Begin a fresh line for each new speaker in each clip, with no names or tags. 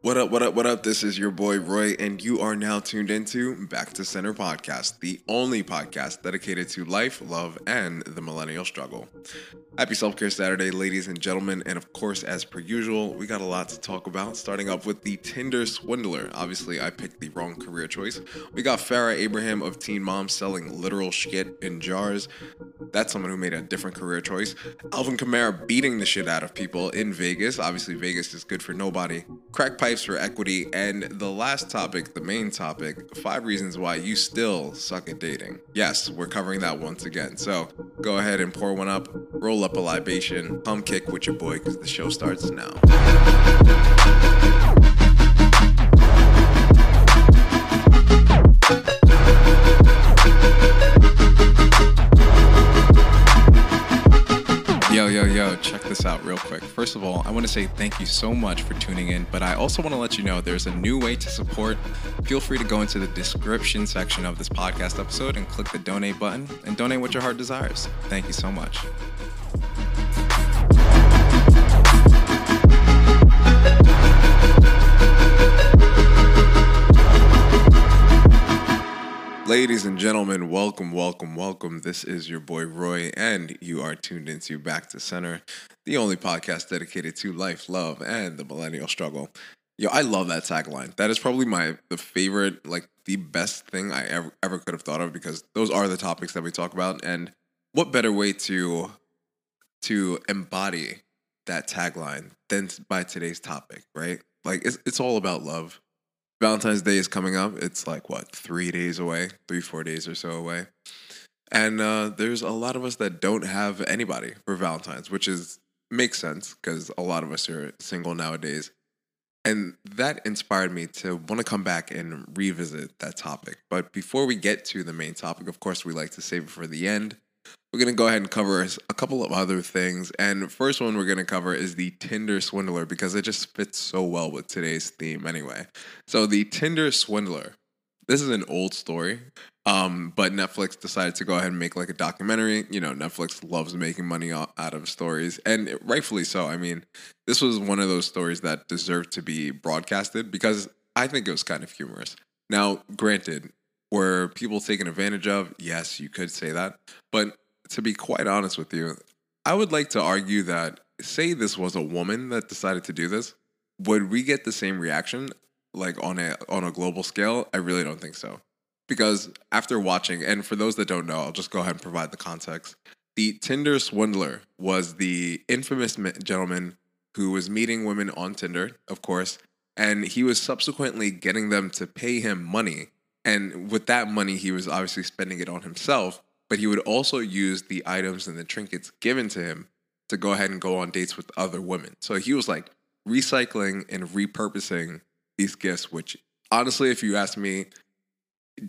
What up, what up, what up? This is your boy Roy, and you are now tuned into Back to Center Podcast, the only podcast dedicated to life, love, and the millennial struggle. Happy Self Care Saturday, ladies and gentlemen, and of course, as per usual, we got a lot to talk about, starting up with the Tinder swindler. Obviously, I picked the wrong career choice. We got Farrah Abraham of Teen Mom selling literal shit in jars. That's someone who made a different career choice. Alvin Kamara beating the shit out of people in Vegas. Obviously, Vegas is good for nobody. Crack pipes for equity. And the last topic, the main topic, five reasons why you still suck at dating. Yes, we're covering that once again. So go ahead and pour one up, roll up a libation, come kick with your boy because the show starts now. Yo, check this out real quick. First of all, I want to say thank you so much for tuning in, but I also want to let you know there's a new way to support. Feel free to go into the description section of this podcast episode and click the donate button and donate what your heart desires. Thank you so much. Ladies and gentlemen, welcome, welcome, welcome. This is your boy Roy, and you are tuned into Back to Center, the only podcast dedicated to life, love, and the millennial struggle. Yo, I love that tagline. That is probably my the favorite, like the best thing I ever ever could have thought of because those are the topics that we talk about. And what better way to to embody that tagline than by today's topic, right? Like it's it's all about love. Valentine's Day is coming up. It's like what three days away, three four days or so away, and uh, there's a lot of us that don't have anybody for Valentine's, which is makes sense because a lot of us are single nowadays, and that inspired me to want to come back and revisit that topic. But before we get to the main topic, of course, we like to save it for the end. We're going to go ahead and cover a couple of other things. And first one we're going to cover is the Tinder swindler because it just fits so well with today's theme anyway. So, the Tinder swindler. This is an old story, um, but Netflix decided to go ahead and make like a documentary. You know, Netflix loves making money out of stories, and rightfully so. I mean, this was one of those stories that deserved to be broadcasted because I think it was kind of humorous. Now, granted, were people taken advantage of? Yes, you could say that. But to be quite honest with you, I would like to argue that say this was a woman that decided to do this, would we get the same reaction like on a on a global scale? I really don't think so. Because after watching, and for those that don't know, I'll just go ahead and provide the context. The Tinder swindler was the infamous gentleman who was meeting women on Tinder, of course, and he was subsequently getting them to pay him money. And with that money, he was obviously spending it on himself but he would also use the items and the trinkets given to him to go ahead and go on dates with other women. So he was like recycling and repurposing these gifts, which honestly, if you ask me,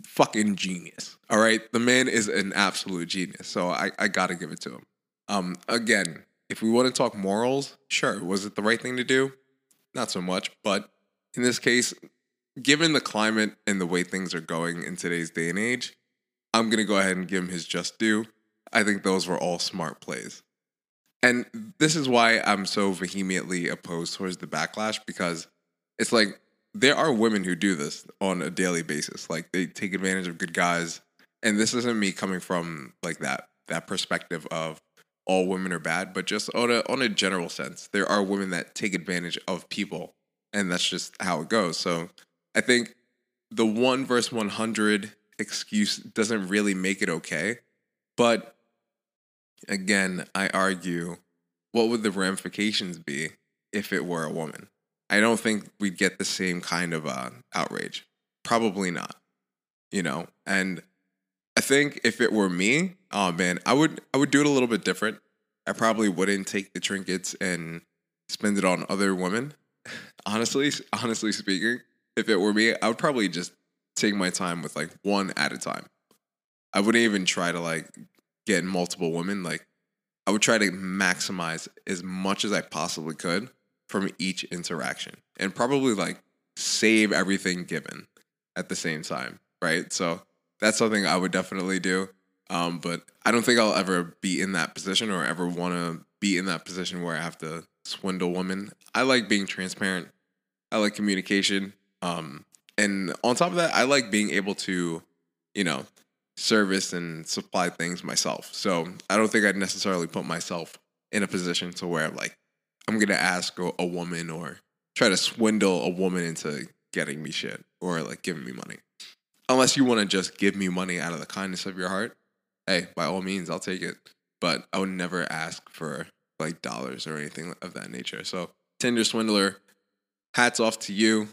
fucking genius. All right. The man is an absolute genius. So I, I gotta give it to him. Um, again, if we want to talk morals, sure. Was it the right thing to do? Not so much. But in this case, given the climate and the way things are going in today's day and age, I'm going to go ahead and give him his just due. I think those were all smart plays. And this is why I'm so vehemently opposed towards the backlash because it's like there are women who do this on a daily basis. Like they take advantage of good guys. And this isn't me coming from like that that perspective of all women are bad, but just on a on a general sense, there are women that take advantage of people, and that's just how it goes. So I think the one verse one hundred excuse doesn't really make it okay. But again, I argue what would the ramifications be if it were a woman? I don't think we'd get the same kind of uh, outrage. Probably not. You know, and I think if it were me, oh man, I would I would do it a little bit different. I probably wouldn't take the trinkets and spend it on other women. honestly, honestly speaking, if it were me, I would probably just take my time with like one at a time. I wouldn't even try to like get multiple women. Like I would try to maximize as much as I possibly could from each interaction and probably like save everything given at the same time. Right. So that's something I would definitely do. Um, but I don't think I'll ever be in that position or ever want to be in that position where I have to swindle women. I like being transparent. I like communication. Um, and on top of that, I like being able to, you know, service and supply things myself. So I don't think I'd necessarily put myself in a position to where I'm like I'm gonna ask a, woman or try to swindle a woman into getting me shit or like giving me money. Unless you want to just give me money out of the kindness of your heart, hey, by all means, I'll take it. But I would never ask for like dollars or anything of that nature. So Tinder swindler, hats off to you.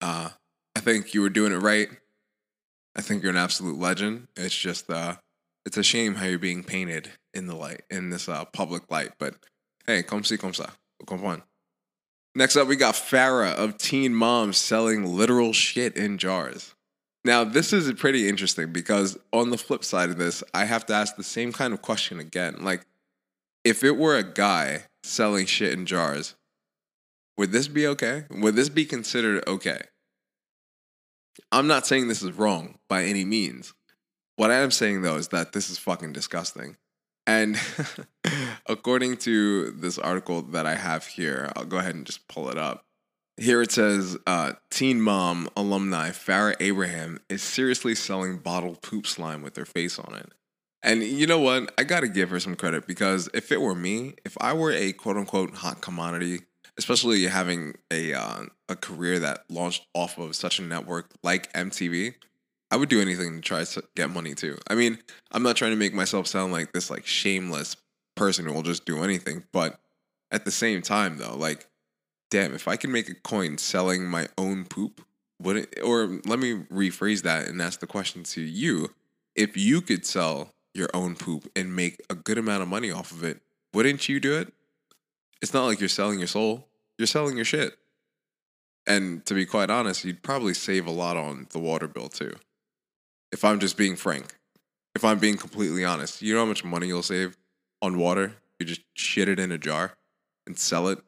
Uh, I think you were doing it right. I think you're an absolute legend. It's just uh, it's a shame how you're being painted in the light in this uh, public light. But hey, come see, come ça, come on. Next up, we got Farrah of Teen Moms selling literal shit in jars. Now, this is pretty interesting because on the flip side of this, I have to ask the same kind of question again. Like, if it were a guy selling shit in jars, would this be okay? Would this be considered okay? I'm not saying this is wrong by any means. What I am saying though is that this is fucking disgusting. And according to this article that I have here, I'll go ahead and just pull it up. Here it says uh, Teen Mom alumni Farrah Abraham is seriously selling bottled poop slime with her face on it. And you know what? I got to give her some credit because if it were me, if I were a quote unquote hot commodity, especially having a uh, a career that launched off of such a network like MTV, I would do anything to try to get money too. I mean, I'm not trying to make myself sound like this like shameless person who will just do anything, but at the same time though, like damn, if I can make a coin selling my own poop, would it or let me rephrase that and ask the question to you. If you could sell your own poop and make a good amount of money off of it, wouldn't you do it? It's not like you're selling your soul, you're selling your shit. And to be quite honest, you'd probably save a lot on the water bill too. If I'm just being frank, if I'm being completely honest, you know how much money you'll save on water? You just shit it in a jar and sell it.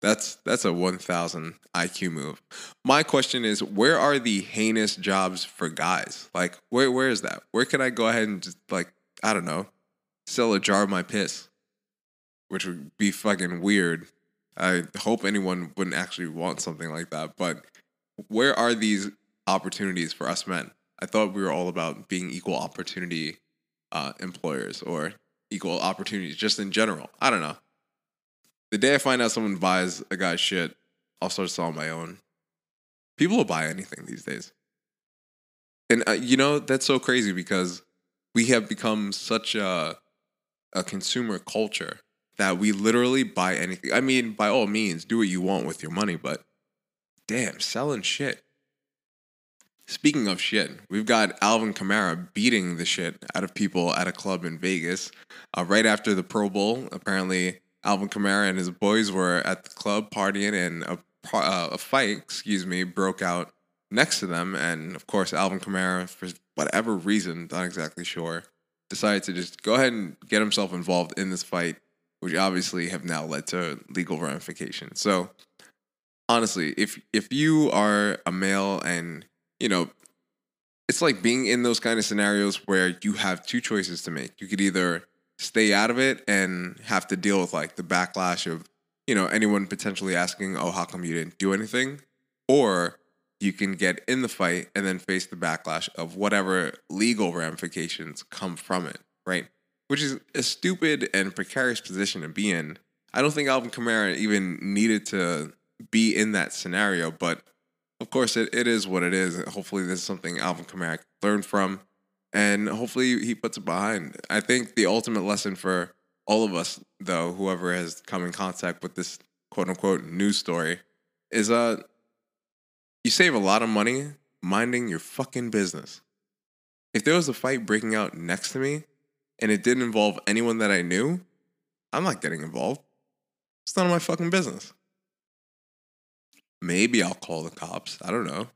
That's that's a 1000 IQ move. My question is where are the heinous jobs for guys? Like where where is that? Where can I go ahead and just like I don't know, sell a jar of my piss? Which would be fucking weird I hope anyone wouldn't actually want something like that. But where are these opportunities for us men? I thought we were all about being equal opportunity uh, employers or equal opportunities just in general. I don't know. The day I find out someone buys a guy's shit, I'll start selling my own. People will buy anything these days. And uh, you know, that's so crazy because we have become such a, a consumer culture that we literally buy anything. I mean, by all means, do what you want with your money, but damn, selling shit. Speaking of shit, we've got Alvin Kamara beating the shit out of people at a club in Vegas. Uh, right after the Pro Bowl, apparently Alvin Kamara and his boys were at the club partying, and a, uh, a fight, excuse me, broke out next to them. And of course, Alvin Kamara, for whatever reason, not exactly sure, decided to just go ahead and get himself involved in this fight which obviously have now led to legal ramifications. So honestly, if if you are a male and you know, it's like being in those kind of scenarios where you have two choices to make. You could either stay out of it and have to deal with like the backlash of you know anyone potentially asking, "Oh, how come you didn't do anything?" or you can get in the fight and then face the backlash of whatever legal ramifications come from it, right? Which is a stupid and precarious position to be in. I don't think Alvin Kamara even needed to be in that scenario, but of course, it, it is what it is. Hopefully, this is something Alvin Kamara learned from, and hopefully, he puts it behind. I think the ultimate lesson for all of us, though, whoever has come in contact with this quote unquote news story, is uh, you save a lot of money minding your fucking business. If there was a fight breaking out next to me, and it didn't involve anyone that I knew, I'm not getting involved. It's none of my fucking business. Maybe I'll call the cops. I don't know.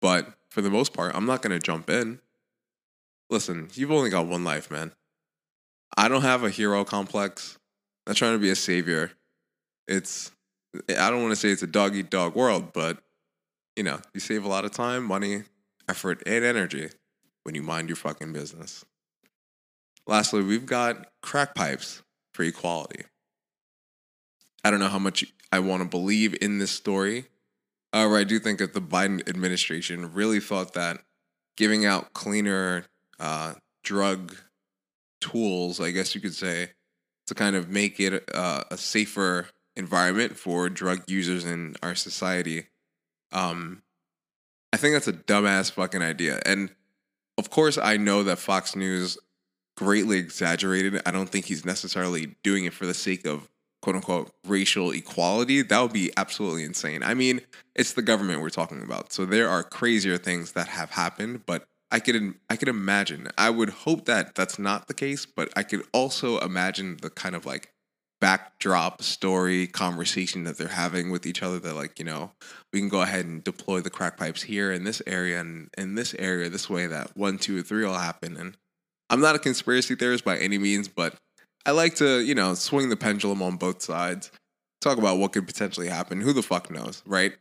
But for the most part, I'm not going to jump in. Listen, you've only got one life, man. I don't have a hero complex. I'm not trying to be a savior. It's, I don't want to say it's a dog eat dog world, but you know, you save a lot of time, money, effort, and energy when you mind your fucking business. Lastly, we've got crack pipes for equality. I don't know how much I want to believe in this story, However, I do think that the Biden administration really thought that giving out cleaner uh, drug tools, I guess you could say, to kind of make it uh, a safer environment for drug users in our society. Um, I think that's a dumbass fucking idea. And of course, I know that Fox News greatly exaggerated. I don't think he's necessarily doing it for the sake of quote unquote racial equality. That would be absolutely insane. I mean, it's the government we're talking about. So there are crazier things that have happened, but I could I could imagine. I would hope that that's not the case, but I could also imagine the kind of like backdrop story conversation that they're having with each other that like you know we can go ahead and deploy the crack pipes here in this area and in this area this way that one two three will happen and i'm not a conspiracy theorist by any means but i like to you know swing the pendulum on both sides talk about what could potentially happen who the fuck knows right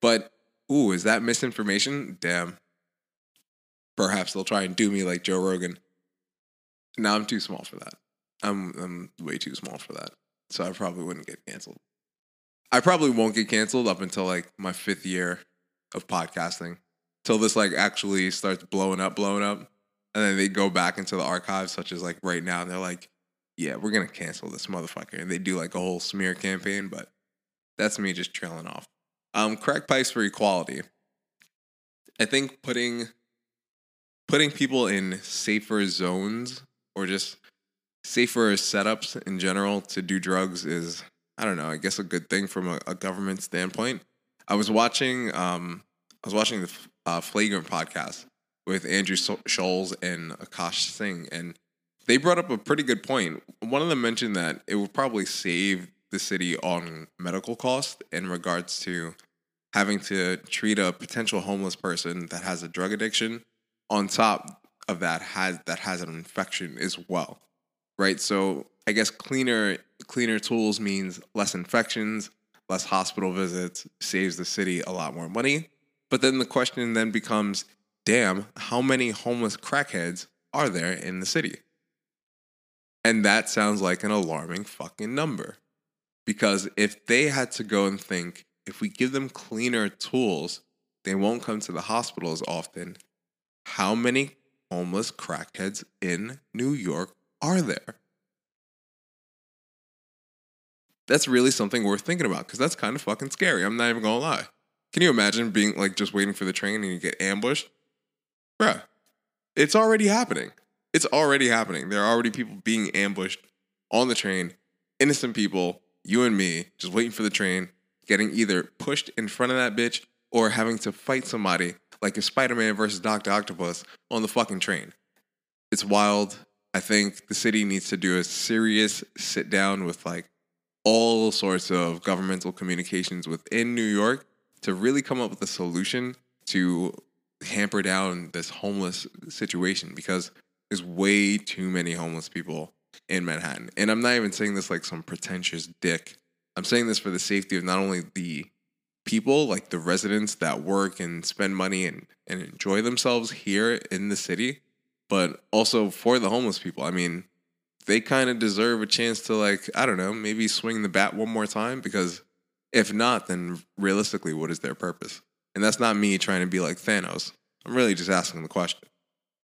but ooh is that misinformation damn perhaps they'll try and do me like joe rogan no i'm too small for that I'm I'm way too small for that. So I probably wouldn't get canceled. I probably won't get canceled up until like my fifth year of podcasting. Till this like actually starts blowing up, blowing up. And then they go back into the archives, such as like right now, and they're like, Yeah, we're gonna cancel this motherfucker. And they do like a whole smear campaign, but that's me just trailing off. Um, crack pipes for equality. I think putting putting people in safer zones or just safer setups in general to do drugs is I don't know, I guess a good thing from a, a government standpoint. I was watching um I was watching the uh, Flagrant podcast with Andrew Schulz and Akash Singh and they brought up a pretty good point. One of them mentioned that it would probably save the city on medical costs in regards to having to treat a potential homeless person that has a drug addiction on top of that has that has an infection as well right? So I guess cleaner cleaner tools means less infections, less hospital visits, saves the city a lot more money. But then the question then becomes, damn, how many homeless crackheads are there in the city? And that sounds like an alarming fucking number. Because if they had to go and think, if we give them cleaner tools, they won't come to the hospital as often. How many homeless crackheads in New York are there? That's really something worth thinking about because that's kind of fucking scary. I'm not even gonna lie. Can you imagine being like just waiting for the train and you get ambushed? Bruh, it's already happening. It's already happening. There are already people being ambushed on the train, innocent people, you and me, just waiting for the train, getting either pushed in front of that bitch or having to fight somebody like a Spider Man versus Dr. Octopus on the fucking train. It's wild. I think the city needs to do a serious sit down with like all sorts of governmental communications within New York to really come up with a solution to hamper down this homeless situation because there's way too many homeless people in Manhattan. And I'm not even saying this like some pretentious dick. I'm saying this for the safety of not only the people, like the residents that work and spend money and, and enjoy themselves here in the city, but also for the homeless people. I mean, they kind of deserve a chance to like I don't know maybe swing the bat one more time because if not, then realistically, what is their purpose? And that's not me trying to be like Thanos. I'm really just asking the question.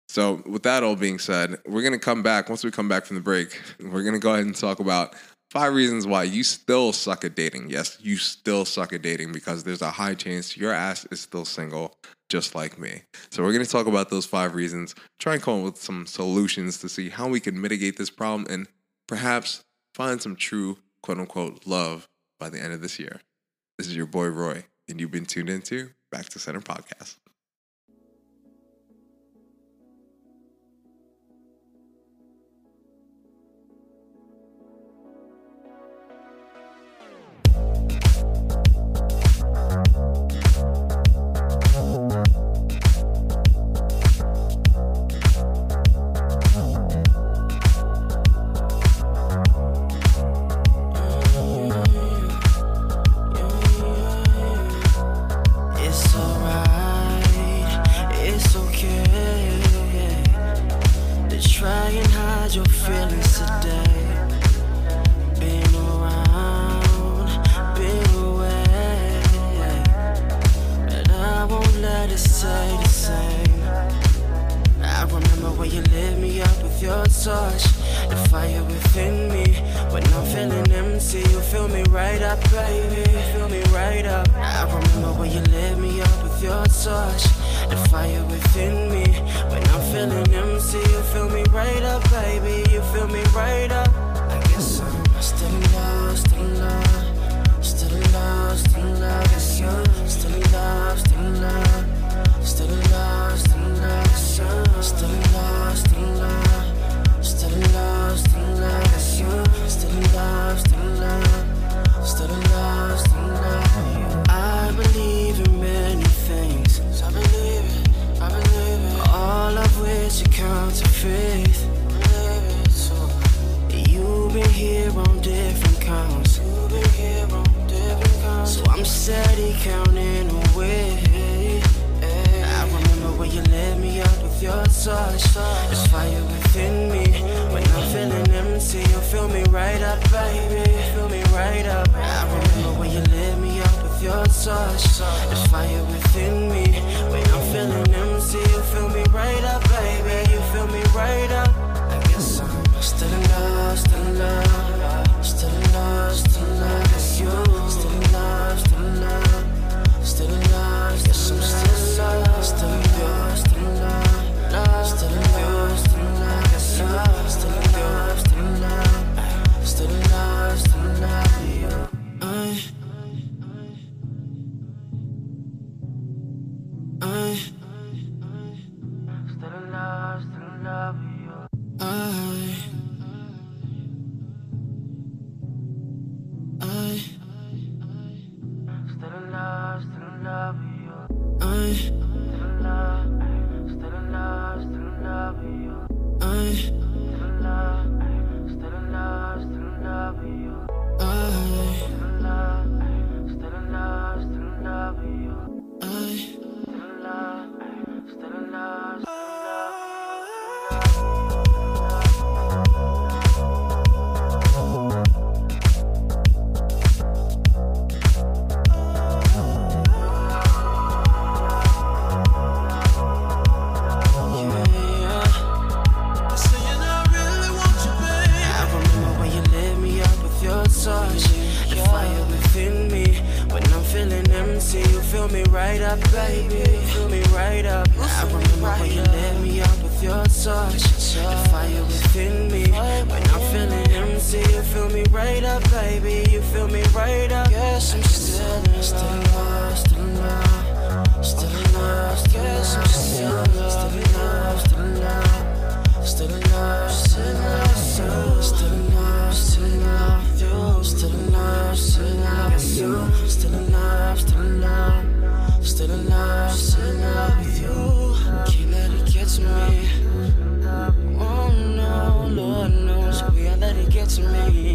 So, with that all being said, we're going to come back. Once we come back from the break, we're going to go ahead and talk about five reasons why you still suck at dating. Yes, you still suck at dating because there's a high chance your ass is still single, just like me. So, we're going to talk about those five reasons, try and come up with some solutions to see how we can mitigate this problem and perhaps find some true quote unquote love by the end of this year. This is your boy Roy, and you've been tuned into Back to Center Podcast.
Up, baby. Fill me right up. I remember when you lit me up with your touch. The fire within me. When I'm feeling empty, you fill me right up, baby. You fill me right up. Yes, I'm still in still love, still in love, still in love, still in love, still in love, still in love. Still in love, still in love, still in love, still in love. Still in love, still in love. Still in love, still in love, still in love, still in love with you. Can't let it get to me. Oh no, Lord knows we can't let it get to me.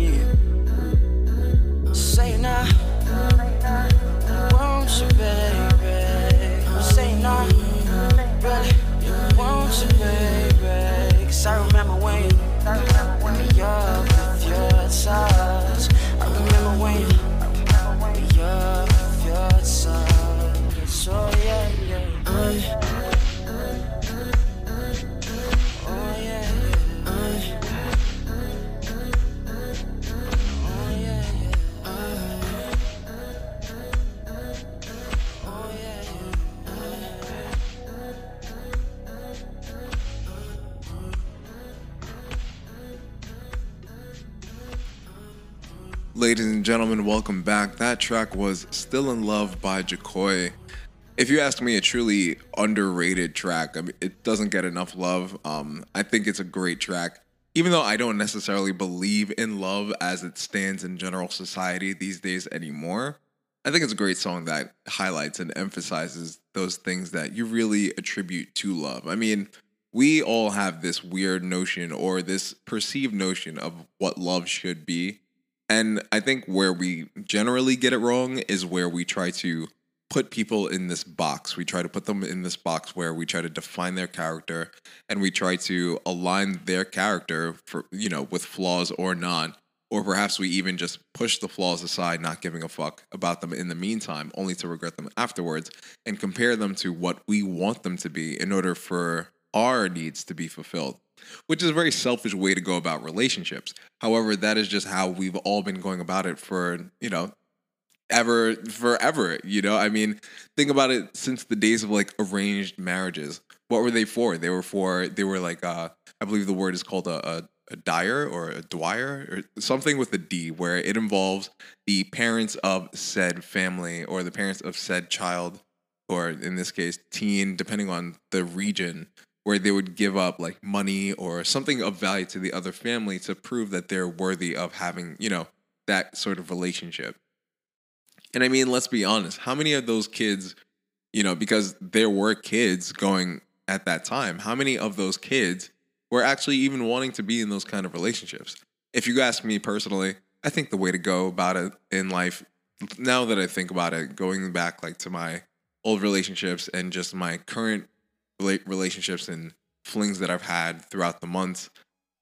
Gentlemen, welcome back. That track was Still in Love by Jahkoy. If you ask me, a truly underrated track. I mean, it doesn't get enough love. Um, I think it's a great track. Even though I don't necessarily believe in love as it stands in general society these days anymore, I think it's a great song that highlights and emphasizes those things that you really attribute to love. I mean, we all have this weird notion or this perceived notion of what love should be. And I think where we generally get it wrong is where we try to put people in this box. We try to put them in this box where we try to define their character and we try to align their character for, you know, with flaws or not or perhaps we even just push the flaws aside, not giving a fuck about them in the meantime, only to regret them afterwards, and compare them to what we want them to be in order for our needs to be fulfilled, which is a very selfish way to go about relationships. However, that is just how we've all been going about it for, you know, ever forever you know? I mean think about it since the days of like arranged marriages. What were they for? They were for they were like uh i believe the word is called a, a a dyer or a dwyer or something with a D, where it involves the parents of said family or the parents of said child, or in this case, teen, depending on the region, where they would give up like money or something of value to the other family to prove that they're worthy of having, you know, that sort of relationship. And I mean, let's be honest, how many of those kids, you know, because there were kids going at that time, how many of those kids were actually even wanting to be in those kind of relationships. If you ask me personally, I think the way to go about it in life, now that I think about it, going back like to my old relationships and just my current relationships and flings that I've had throughout the months,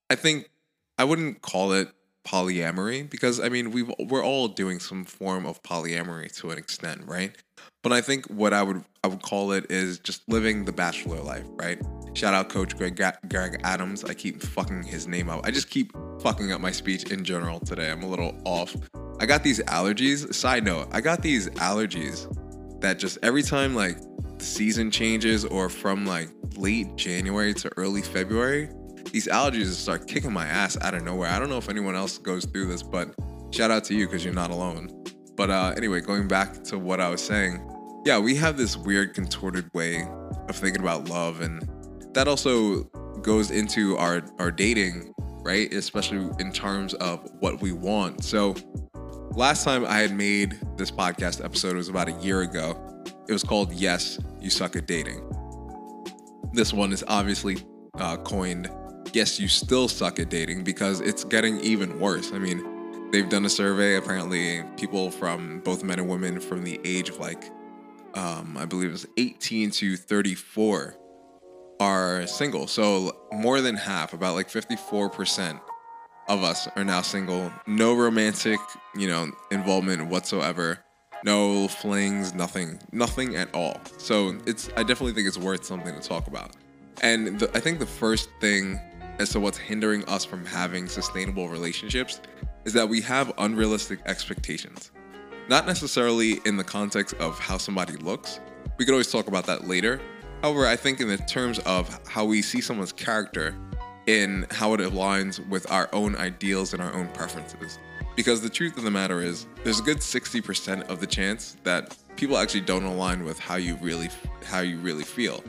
I think I wouldn't call it polyamory because I mean we we're all doing some form of polyamory to an extent, right? But I think what I would I would call it is just living the bachelor life, right? Shout out Coach Greg Greg Adams. I keep fucking his name up. I just keep fucking up my speech in general today. I'm a little off. I got these allergies. Side note, I got these allergies that just every time like season changes or from like late January to early February, these allergies start kicking my ass out of nowhere. I don't know if anyone else goes through this, but shout out to you because you're not alone. But uh, anyway, going back to what I was saying, yeah, we have this weird contorted way of thinking about love, and that also goes into our our dating, right? Especially in terms of what we want. So, last time I had made this podcast episode it was about a year ago. It was called "Yes, You Suck at Dating." This one is obviously uh, coined yes, you still suck at dating because it's getting even worse. I mean, they've done a survey. Apparently, people from both men and women from the age of like, um, I believe it was 18 to 34 are single. So more than half, about like 54% of us are now single. No romantic, you know, involvement whatsoever. No flings, nothing, nothing at all. So it's, I definitely think it's worth something to talk about. And the, I think the first thing as to what's hindering us from having sustainable relationships is that we have unrealistic expectations. Not necessarily in the context of how somebody looks, we could always talk about that later. However, I think in the terms of how we see someone's character in how it aligns with our own ideals and our own preferences. Because the truth of the matter is, there's a good 60% of the chance that people actually don't align with how you really how you really feel.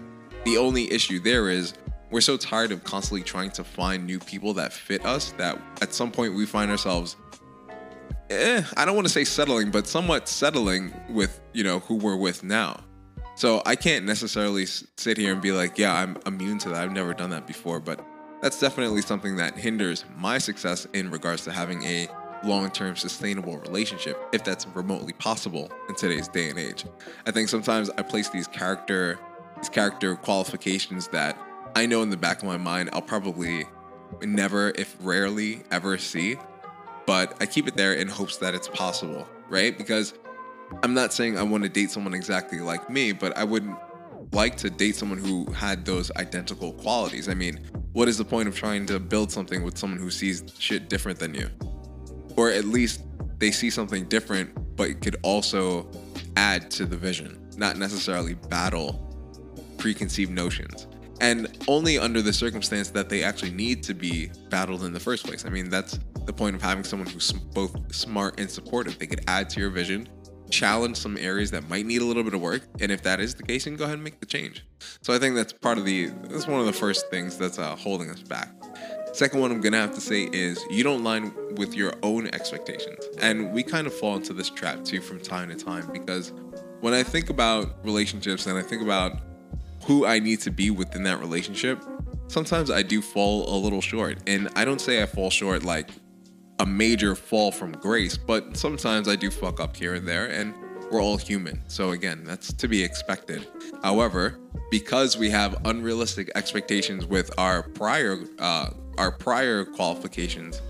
The only issue there is we're so tired of constantly trying to find new people that fit us that at some point we find ourselves eh, I don't want to say settling, but somewhat settling with, you know, who we're with now. So I can't necessarily sit here and be like, yeah, I'm immune to that. I've never done that before, but that's definitely something that hinders my success in regards to having a long-term sustainable relationship if that's remotely possible in today's day and age. I think sometimes I place these character these character qualifications that I know in the back of my mind I'll probably never, if rarely, ever see. But I keep it there in hopes that it's possible, right? Because I'm not saying I want to date someone exactly like me, but I would like to date someone who had those identical qualities. I mean, what is the point of trying to build something with someone who sees shit different than you? Or at least they see something different, but could also add to the vision, not necessarily battle preconceived notions and only under the circumstance that they actually need to be battled in the first place. I mean, that's the point of having someone who's both smart and supportive. They could add to your vision, challenge some areas that might need a little bit of work, and if that is the case, then go ahead and make the change. So I think that's part of the that's one of the first things that's uh, holding us back. Second one I'm gonna have to say is you don't line with your own expectations, and we kind of fall into this trap too from time to time because when I think about relationships and I think about who I need to be within that relationship, sometimes I do fall a little short. And I don't say I fall short like a major fall from grace, but sometimes I do fuck up here and there, and we're all human. So again, that's to be expected. However, because we have unrealistic expectations with our prior uh, our prior qualifications,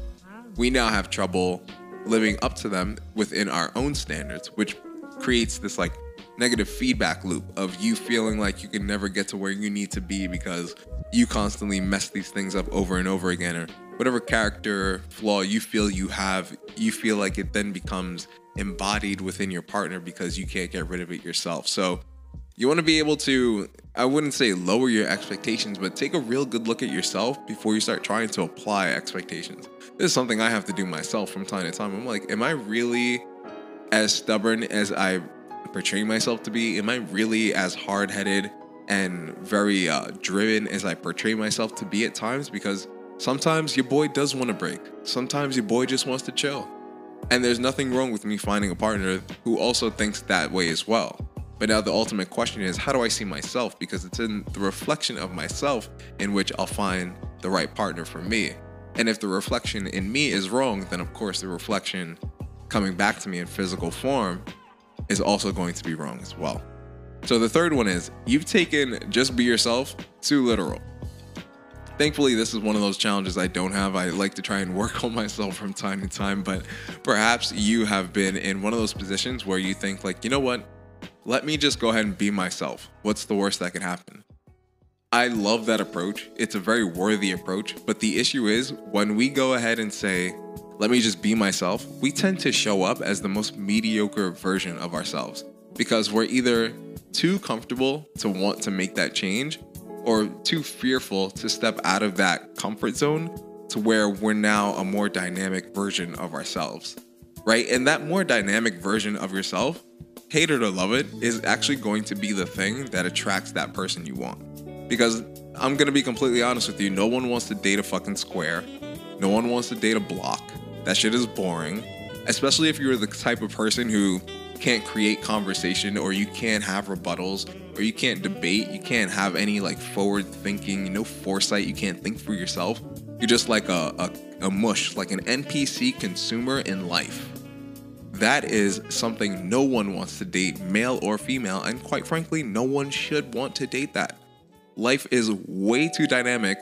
we now have trouble living up to them within our own standards, which creates this like negative feedback loop of you feeling like you can never get to where you need to be because you constantly mess these things up over and over again or whatever character flaw you feel you have you feel like it then becomes embodied within your partner because you can't get rid of it yourself. So you want to be able to i wouldn't say lower your expectations but take a real good look at yourself before you start trying to apply expectations this is something i have to do myself from time to time i'm like am i really as stubborn as i portray myself to be am i really as hard-headed and very uh, driven as I portray myself to be at times because sometimes your boy does want to break. Sometimes your boy just wants to chill. And there's nothing wrong with me finding a partner who also thinks that way as well. But now the ultimate question is how do I see myself? Because it's in the reflection of myself in which I'll find the right partner for me. And if the reflection in me is wrong, then of course the reflection coming back to me in physical form is also going to be wrong as well. So the third one is you've taken just be yourself too literal. Thankfully, this is one of those challenges I don't have. I like to try and work on myself from time to time, but perhaps you have been in one of those positions where you think, like, you know what? Let me just go ahead and be myself. What's the worst that can happen? I love that approach. It's a very worthy approach. But the issue is when we go ahead and say, let me just be myself, we tend to show up as the most mediocre version of ourselves because we're either too comfortable to want to make that change or too fearful to step out of that comfort zone to where we're now a more dynamic version of ourselves, right? And that more dynamic version of yourself, hate it or love it, is actually going to be the thing that attracts that person you want. Because I'm gonna be completely honest with you, no one wants to date a fucking square, no one wants to date a block. That shit is boring, especially if you're the type of person who can't create conversation or you can't have rebuttals or you can't debate, you can't have any like forward thinking, no foresight, you can't think for yourself. You're just like a, a, a mush, like an NPC consumer in life. That is something no one wants to date, male or female, and quite frankly, no one should want to date that. Life is way too dynamic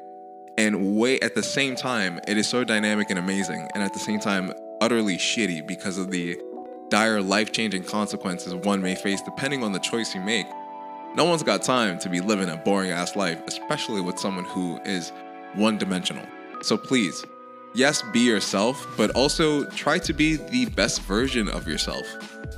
and way at the same time, it is so dynamic and amazing, and at the same time, utterly shitty because of the dire life changing consequences one may face depending on the choice you make. No one's got time to be living a boring ass life, especially with someone who is one dimensional. So please, yes, be yourself, but also try to be the best version of yourself.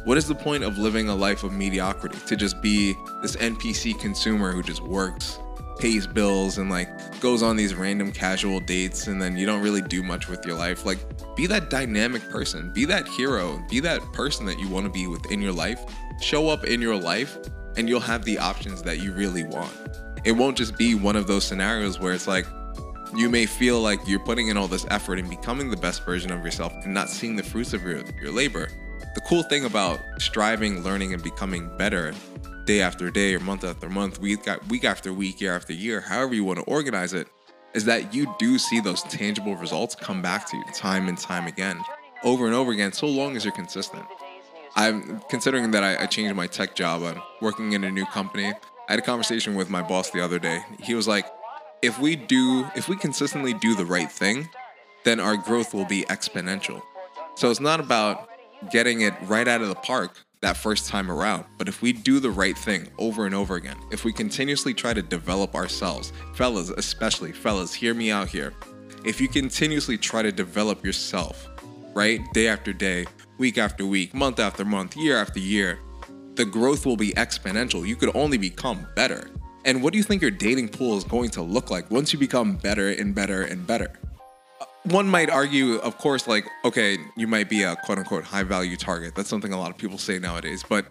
What is the point of living a life of mediocrity? To just be this NPC consumer who just works, pays bills, and like goes on these random casual dates, and then you don't really do much with your life? Like, be that dynamic person, be that hero, be that person that you want to be within your life. Show up in your life, and you'll have the options that you really want. It won't just be one of those scenarios where it's like, you may feel like you're putting in all this effort and becoming the best version of yourself and not seeing the fruits of your, your labor. The cool thing about striving, learning, and becoming better day after day or month after month, week, week after week, year after year, however you want to organize it, is that you do see those tangible results come back to you time and time again, over and over again, so long as you're consistent. I'm considering that I, I changed my tech job. I'm working in a new company. I had a conversation with my boss the other day. He was like, if we do, if we consistently do the right thing, then our growth will be exponential. So it's not about getting it right out of the park that first time around. But if we do the right thing over and over again, if we continuously try to develop ourselves, fellas, especially fellas, hear me out here. If you continuously try to develop yourself, right, day after day, week after week, month after month, year after year, the growth will be exponential. You could only become better. And what do you think your dating pool is going to look like once you become better and better and better? Uh, one might argue, of course, like, okay, you might be a quote unquote high value target. That's something a lot of people say nowadays, but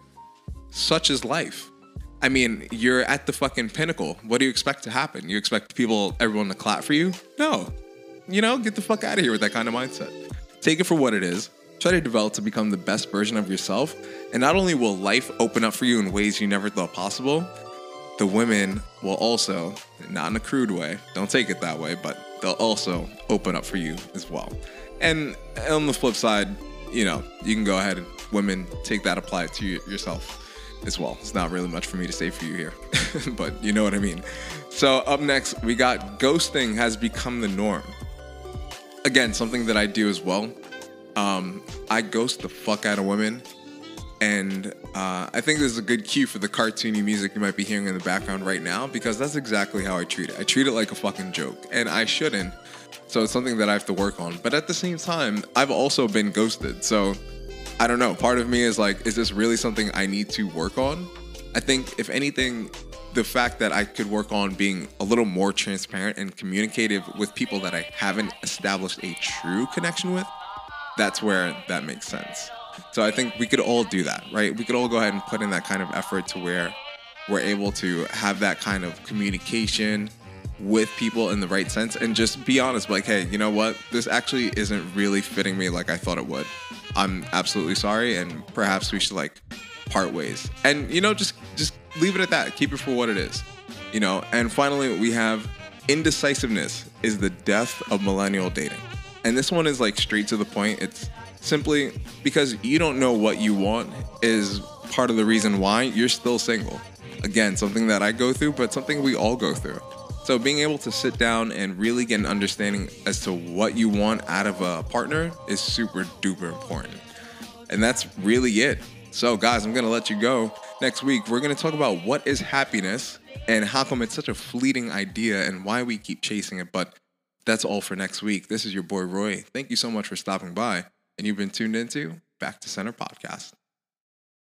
such is life. I mean, you're at the fucking pinnacle. What do you expect to happen? You expect people, everyone to clap for you? No. You know, get the fuck out of here with that kind of mindset. Take it for what it is. Try to develop to become the best version of yourself. And not only will life open up for you in ways you never thought possible, the women will also, not in a crude way, don't take it that way, but they'll also open up for you as well. And on the flip side, you know, you can go ahead and women take that, apply it to yourself as well. It's not really much for me to say for you here, but you know what I mean. So, up next, we got ghosting has become the norm. again, something that I do as well. Um, I ghost the fuck out of women. And uh, I think this is a good cue for the cartoony music you might be hearing in the background right now because that's exactly how I treat it. I treat it like a fucking joke, and I shouldn't. So it's something that I have to work on. But at the same time, I've also been ghosted. So I don't know. Part of me is like, is this really something I need to work on? I think, if anything, the fact that I could work on being a little more transparent and communicative with people that I haven't established a true connection with, that's where that makes sense. So I think we could all do that, right? We could all go ahead and put in that kind of effort to where we're able to have that kind of communication with people in the right sense and just be honest like hey you know what? This actually isn't really fitting me like i thought it would. I'm absolutely sorry and perhaps we should like part ways. And you know just just leave it at that. Keep it for what it is you know? And finally we have indecisiveness is the death of millennial dating. And this one is like straight to the point. It's simply because you don't know what you want is part of the reason why you're still single again something that i go through but something we all go through so being able to sit down and really get an understanding as to what you want out of a partner is super duper important. And that's really it. So guys, I'm going to let you go. Next week, we're going to talk about what is happiness and how come it's such a fleeting idea and why we keep chasing it. But that's all for next week. This is your boy Roy. Thank you so much for stopping by. And you've been tuned into Back to Center podcast.